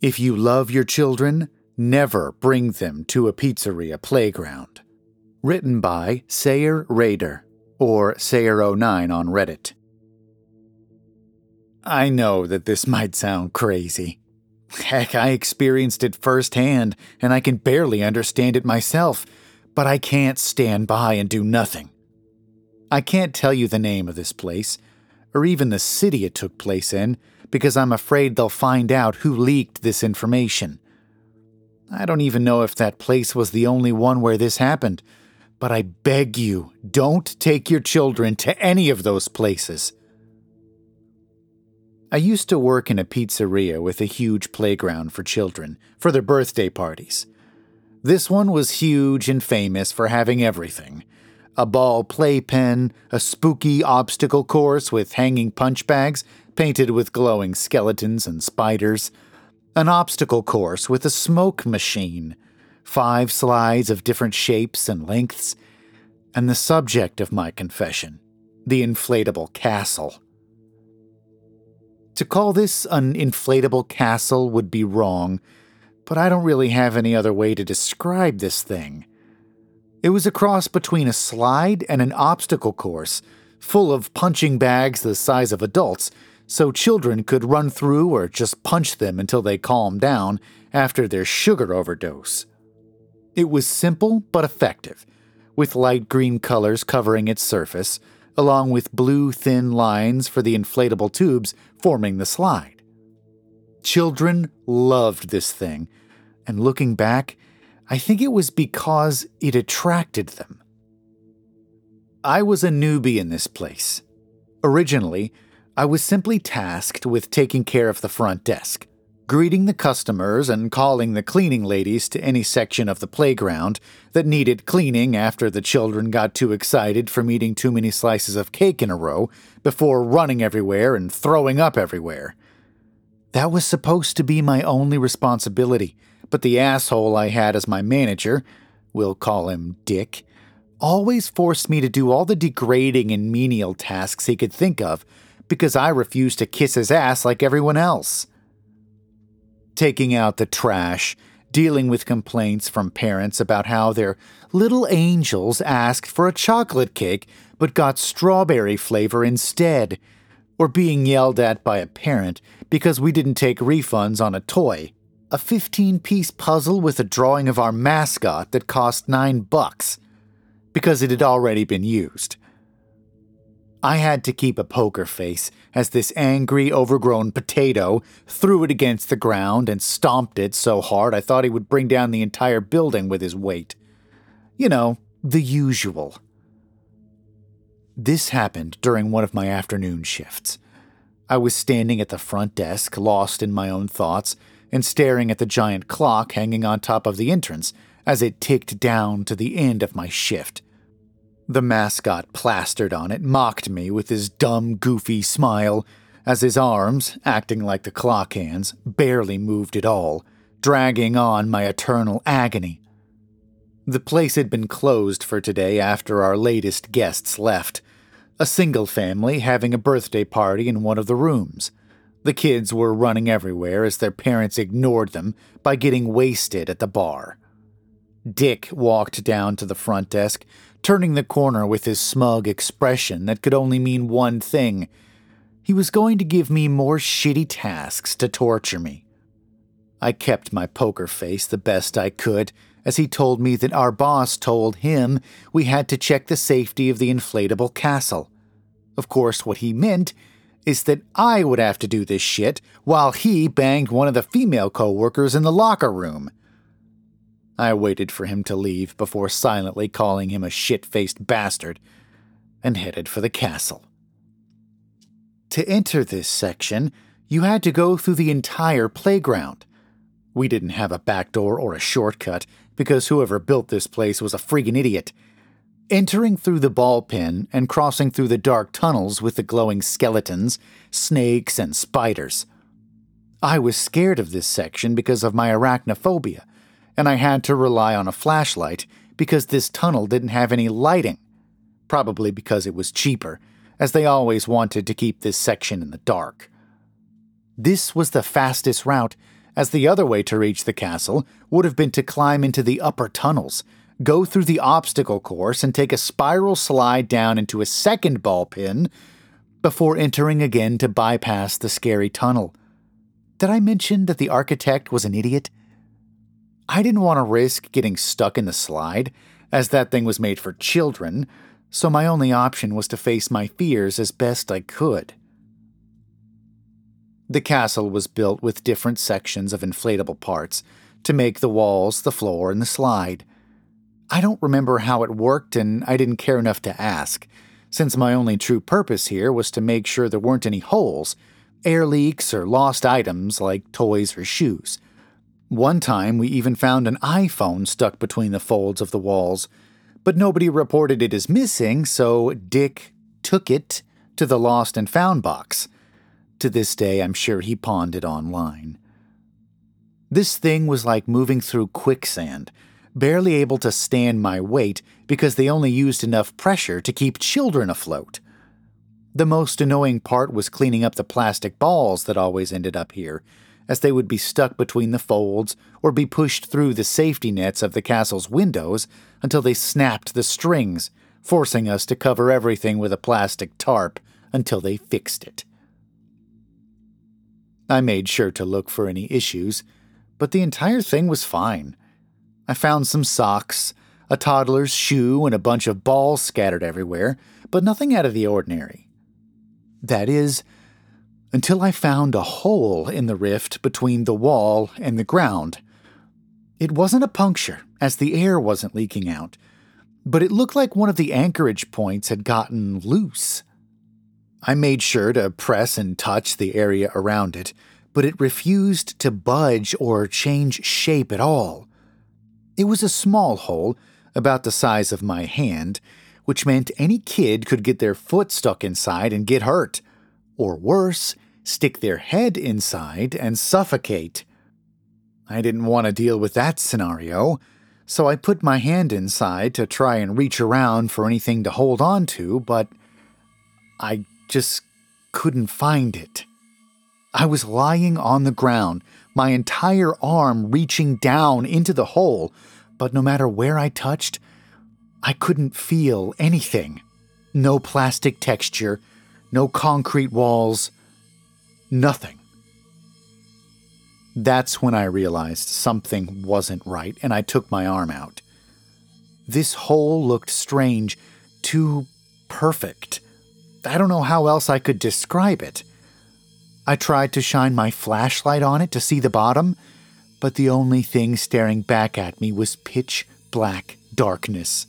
If you love your children, never bring them to a pizzeria playground. Written by Sayer Raider or Sayer09 on Reddit. I know that this might sound crazy. Heck, I experienced it firsthand, and I can barely understand it myself, but I can't stand by and do nothing. I can't tell you the name of this place, or even the city it took place in, because I'm afraid they'll find out who leaked this information. I don't even know if that place was the only one where this happened, but I beg you, don't take your children to any of those places. I used to work in a pizzeria with a huge playground for children for their birthday parties. This one was huge and famous for having everything a ball playpen, a spooky obstacle course with hanging punch bags painted with glowing skeletons and spiders, an obstacle course with a smoke machine, five slides of different shapes and lengths, and the subject of my confession the inflatable castle. To call this an inflatable castle would be wrong, but I don't really have any other way to describe this thing. It was a cross between a slide and an obstacle course, full of punching bags the size of adults, so children could run through or just punch them until they calmed down after their sugar overdose. It was simple but effective, with light green colors covering its surface, along with blue thin lines for the inflatable tubes forming the slide. Children loved this thing, and looking back, I think it was because it attracted them. I was a newbie in this place. Originally, I was simply tasked with taking care of the front desk, greeting the customers and calling the cleaning ladies to any section of the playground that needed cleaning after the children got too excited from eating too many slices of cake in a row before running everywhere and throwing up everywhere. That was supposed to be my only responsibility but the asshole I had as my manager, we'll call him Dick, always forced me to do all the degrading and menial tasks he could think of because I refused to kiss his ass like everyone else. Taking out the trash, dealing with complaints from parents about how their little angels asked for a chocolate cake but got strawberry flavor instead, or being yelled at by a parent because we didn't take refunds on a toy a 15 piece puzzle with a drawing of our mascot that cost 9 bucks because it had already been used. I had to keep a poker face as this angry, overgrown potato threw it against the ground and stomped it so hard I thought he would bring down the entire building with his weight. You know, the usual. This happened during one of my afternoon shifts. I was standing at the front desk, lost in my own thoughts, and staring at the giant clock hanging on top of the entrance as it ticked down to the end of my shift. The mascot plastered on it mocked me with his dumb, goofy smile as his arms, acting like the clock hands, barely moved at all, dragging on my eternal agony. The place had been closed for today after our latest guests left, a single family having a birthday party in one of the rooms. The kids were running everywhere as their parents ignored them by getting wasted at the bar. Dick walked down to the front desk, turning the corner with his smug expression that could only mean one thing. He was going to give me more shitty tasks to torture me. I kept my poker face the best I could as he told me that our boss told him we had to check the safety of the inflatable castle. Of course, what he meant is that I would have to do this shit while he banged one of the female coworkers in the locker room. I waited for him to leave before silently calling him a shit faced bastard and headed for the castle. To enter this section, you had to go through the entire playground. We didn't have a back door or a shortcut because whoever built this place was a friggin' idiot Entering through the ball pin and crossing through the dark tunnels with the glowing skeletons, snakes, and spiders. I was scared of this section because of my arachnophobia, and I had to rely on a flashlight because this tunnel didn't have any lighting. Probably because it was cheaper, as they always wanted to keep this section in the dark. This was the fastest route, as the other way to reach the castle would have been to climb into the upper tunnels, go through the obstacle course, and take a spiral slide down into a second ball pin before entering again to bypass the scary tunnel. Did I mention that the architect was an idiot? I didn't want to risk getting stuck in the slide, as that thing was made for children, so my only option was to face my fears as best I could. The castle was built with different sections of inflatable parts to make the walls, the floor, and the slide. I don't remember how it worked, and I didn't care enough to ask since my only true purpose here was to make sure there weren't any holes, air leaks, or lost items like toys or shoes. One time, we even found an iPhone stuck between the folds of the walls, but nobody reported it as missing, so Dick took it to the lost and found box. To this day, I'm sure he pawned it online. This thing was like moving through quicksand barely able to stand my weight because they only used enough pressure to keep children afloat. The most annoying part was cleaning up the plastic balls that always ended up here, as they would be stuck between the folds or be pushed through the safety nets of the castle's windows until they snapped the strings, forcing us to cover everything with a plastic tarp until they fixed it. I made sure to look for any issues, but the entire thing was fine. I found some socks, a toddler's shoe, and a bunch of balls scattered everywhere, but nothing out of the ordinary. That is, until I found a hole in the rift between the wall and the ground. It wasn't a puncture, as the air wasn't leaking out, but it looked like one of the anchorage points had gotten loose. I made sure to press and touch the area around it, but it refused to budge or change shape at all. It was a small hole, about the size of my hand, which meant any kid could get their foot stuck inside and get hurt. Or worse, stick their head inside and suffocate. I didn't want to deal with that scenario, so I put my hand inside to try and reach around for anything to hold on to, but I just couldn't find it. I was lying on the ground, my entire arm reaching down into the hole, but no matter where I touched, I couldn't feel anything. No plastic texture, no concrete walls, nothing. That's when I realized something wasn't right and I took my arm out. This hole looked strange, too perfect. I don't know how else I could describe it. I tried to shine my flashlight on it to see the bottom, but the only thing staring back at me was pitch black darkness.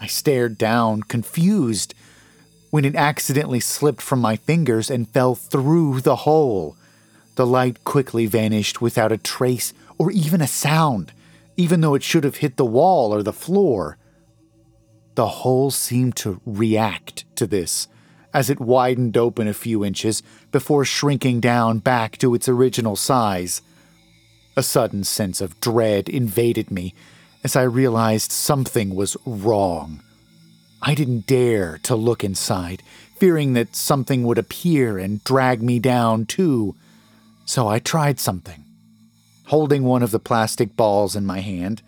I stared down, confused, when it accidentally slipped from my fingers and fell through the hole. The light quickly vanished without a trace or even a sound, even though it should have hit the wall or the floor. The hole seemed to react to this as it widened open a few inches before shrinking down back to its original size. A sudden sense of dread invaded me as I realized something was wrong. I didn't dare to look inside, fearing that something would appear and drag me down too. So I tried something. Holding one of the plastic balls in my hand,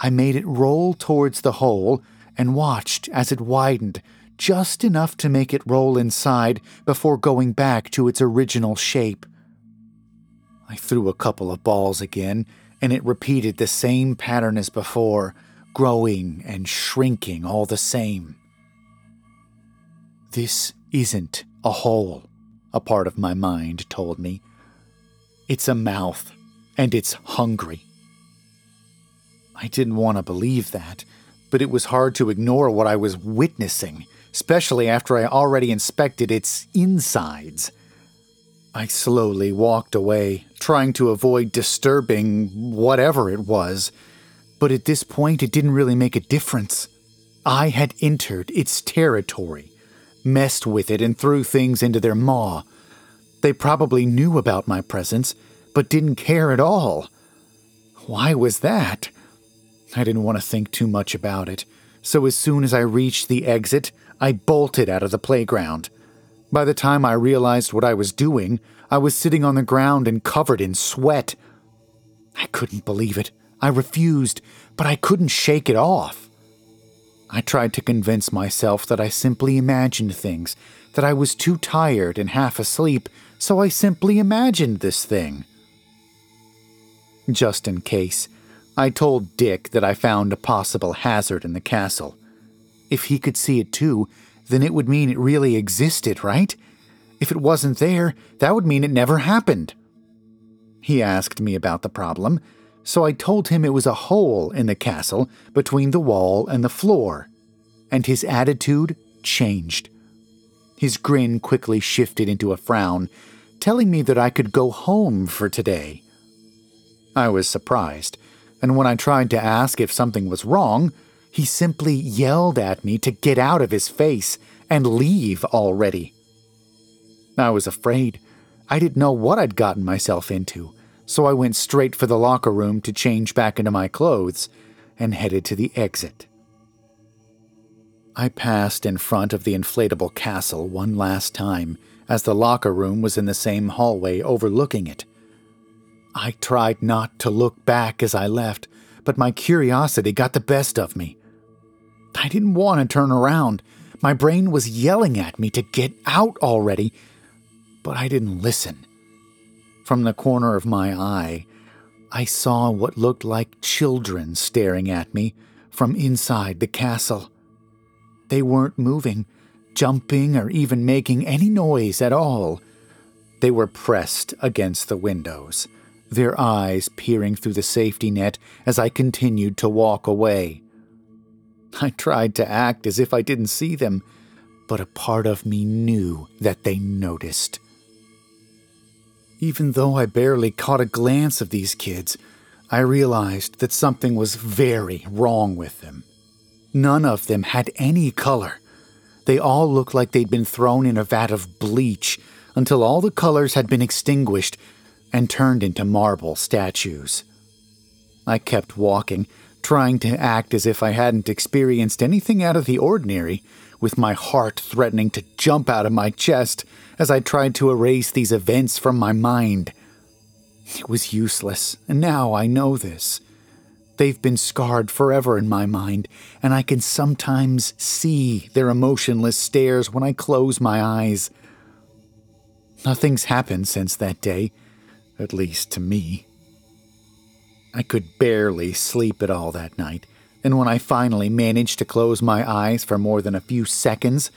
I made it roll towards the hole and watched as it widened just enough to make it roll inside before going back to its original shape. I threw a couple of balls again, and it repeated the same pattern as before, growing and shrinking all the same. This isn't a hole, a part of my mind told me. It's a mouth, and it's hungry. I didn't want to believe that, but it was hard to ignore what I was witnessing, especially after I already inspected its insides. I slowly walked away, trying to avoid disturbing whatever it was, but at this point it didn't really make a difference. I had entered its territory, messed with it, and threw things into their maw. They probably knew about my presence, but didn't care at all. Why was that? I didn't want to think too much about it, so as soon as I reached the exit, I bolted out of the playground. By the time I realized what I was doing, I was sitting on the ground and covered in sweat. I couldn't believe it. I refused, but I couldn't shake it off. I tried to convince myself that I simply imagined things, that I was too tired and half asleep, so I simply imagined this thing. Just in case, I told Dick that I found a possible hazard in the castle. If he could see it too, then it would mean it really existed, right? If it wasn't there, that would mean it never happened. He asked me about the problem, so I told him it was a hole in the castle between the wall and the floor, and his attitude changed. His grin quickly shifted into a frown, telling me that I could go home for today. I was surprised, and when I tried to ask if something was wrong, he simply yelled at me to get out of his face and leave already. I was afraid. I didn't know what I'd gotten myself into, so I went straight for the locker room to change back into my clothes and headed to the exit. I passed in front of the inflatable castle one last time, as the locker room was in the same hallway overlooking it. I tried not to look back as I left, but my curiosity got the best of me. I didn't want to turn around. My brain was yelling at me to get out already, but I didn't listen. From the corner of my eye, I saw what looked like children staring at me from inside the castle. They weren't moving, jumping, or even making any noise at all. They were pressed against the windows their eyes peering through the safety net as I continued to walk away. I tried to act as if I didn't see them, but a part of me knew that they noticed. Even though I barely caught a glance of these kids, I realized that something was very wrong with them. None of them had any color. They all looked like they'd been thrown in a vat of bleach until all the colors had been extinguished and turned into marble statues. I kept walking, trying to act as if I hadn't experienced anything out of the ordinary, with my heart threatening to jump out of my chest as I tried to erase these events from my mind. It was useless, and now I know this. They've been scarred forever in my mind, and I can sometimes see their emotionless stares when I close my eyes. Nothing's happened since that day, at least to me. I could barely sleep at all that night, and when I finally managed to close my eyes for more than a few seconds,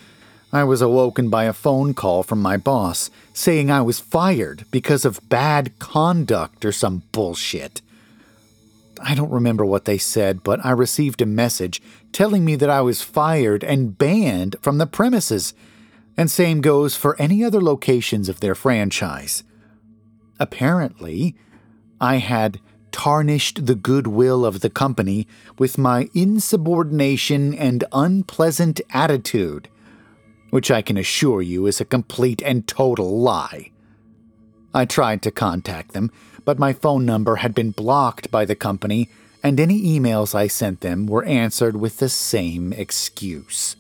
I was awoken by a phone call from my boss saying I was fired because of bad conduct or some bullshit. I don't remember what they said, but I received a message telling me that I was fired and banned from the premises, and same goes for any other locations of their franchise. Apparently, I had tarnished the goodwill of the company with my insubordination and unpleasant attitude, which I can assure you is a complete and total lie. I tried to contact them, but my phone number had been blocked by the company, and any emails I sent them were answered with the same excuse.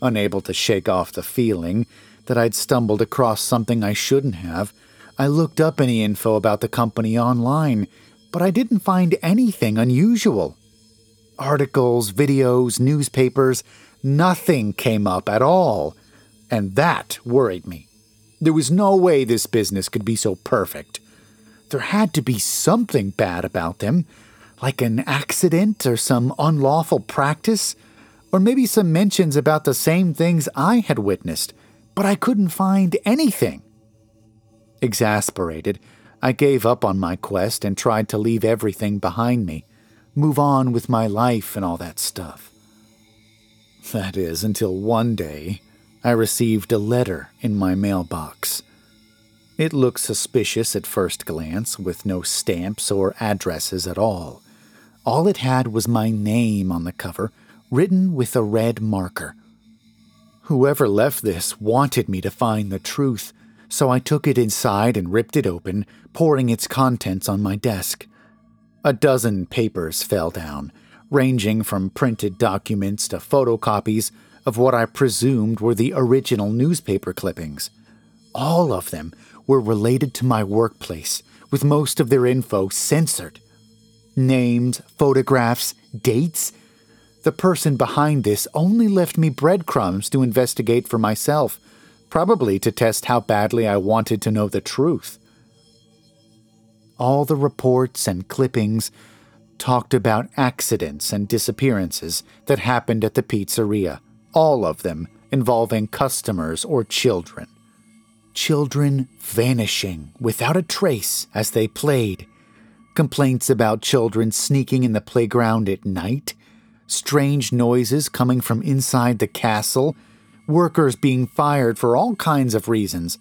Unable to shake off the feeling that I'd stumbled across something I shouldn't have, I looked up any info about the company online, but I didn't find anything unusual. Articles, videos, newspapers, nothing came up at all, and that worried me. There was no way this business could be so perfect. There had to be something bad about them, like an accident or some unlawful practice, or maybe some mentions about the same things I had witnessed but I couldn't find anything. Exasperated, I gave up on my quest and tried to leave everything behind me, move on with my life and all that stuff. That is, until one day I received a letter in my mailbox. It looked suspicious at first glance, with no stamps or addresses at all. All it had was my name on the cover, written with a red marker. Whoever left this wanted me to find the truth, so I took it inside and ripped it open, pouring its contents on my desk. A dozen papers fell down, ranging from printed documents to photocopies of what I presumed were the original newspaper clippings. All of them were related to my workplace, with most of their info censored. Names, photographs, dates. The person behind this only left me breadcrumbs to investigate for myself, probably to test how badly I wanted to know the truth. All the reports and clippings talked about accidents and disappearances that happened at the pizzeria, all of them involving customers or children. Children vanishing without a trace as they played. Complaints about children sneaking in the playground at night. Strange noises coming from inside the castle. Workers being fired for all kinds of reasons.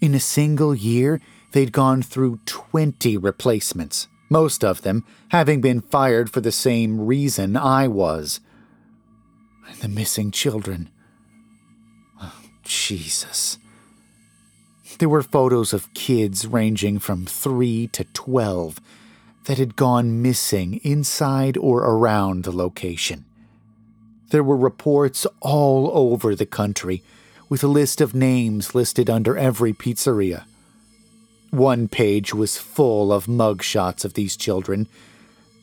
In a single year, they'd gone through 20 replacements most of them having been fired for the same reason I was. And the missing children. Oh, Jesus. There were photos of kids ranging from 3 to 12 that had gone missing inside or around the location. There were reports all over the country with a list of names listed under every pizzeria. One page was full of mugshots of these children,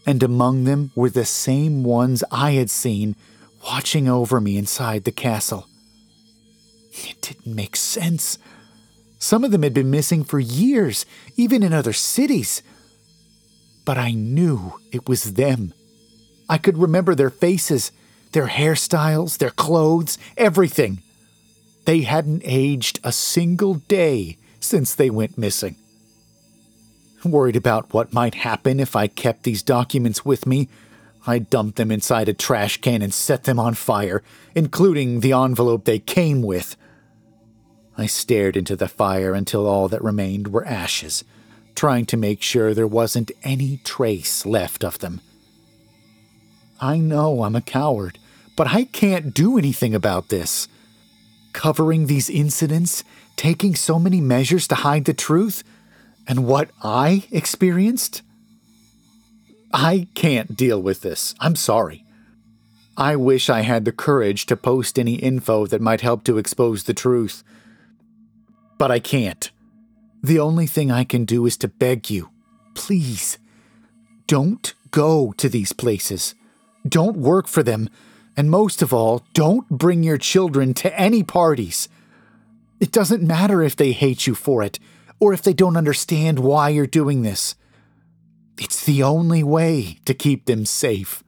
and among them were the same ones I had seen watching over me inside the castle. It didn't make sense. Some of them had been missing for years, even in other cities. But I knew it was them. I could remember their faces, their hairstyles, their clothes, everything. They hadn't aged a single day since they went missing. Worried about what might happen if I kept these documents with me, I dumped them inside a trash can and set them on fire, including the envelope they came with. I stared into the fire until all that remained were ashes, trying to make sure there wasn't any trace left of them. I know I'm a coward, but I can't do anything about this. Covering these incidents, taking so many measures to hide the truth, and what I experienced? I can't deal with this. I'm sorry. I wish I had the courage to post any info that might help to expose the truth. But I can't. The only thing I can do is to beg you please, don't go to these places. Don't work for them. And most of all, don't bring your children to any parties. It doesn't matter if they hate you for it or if they don't understand why you're doing this. It's the only way to keep them safe.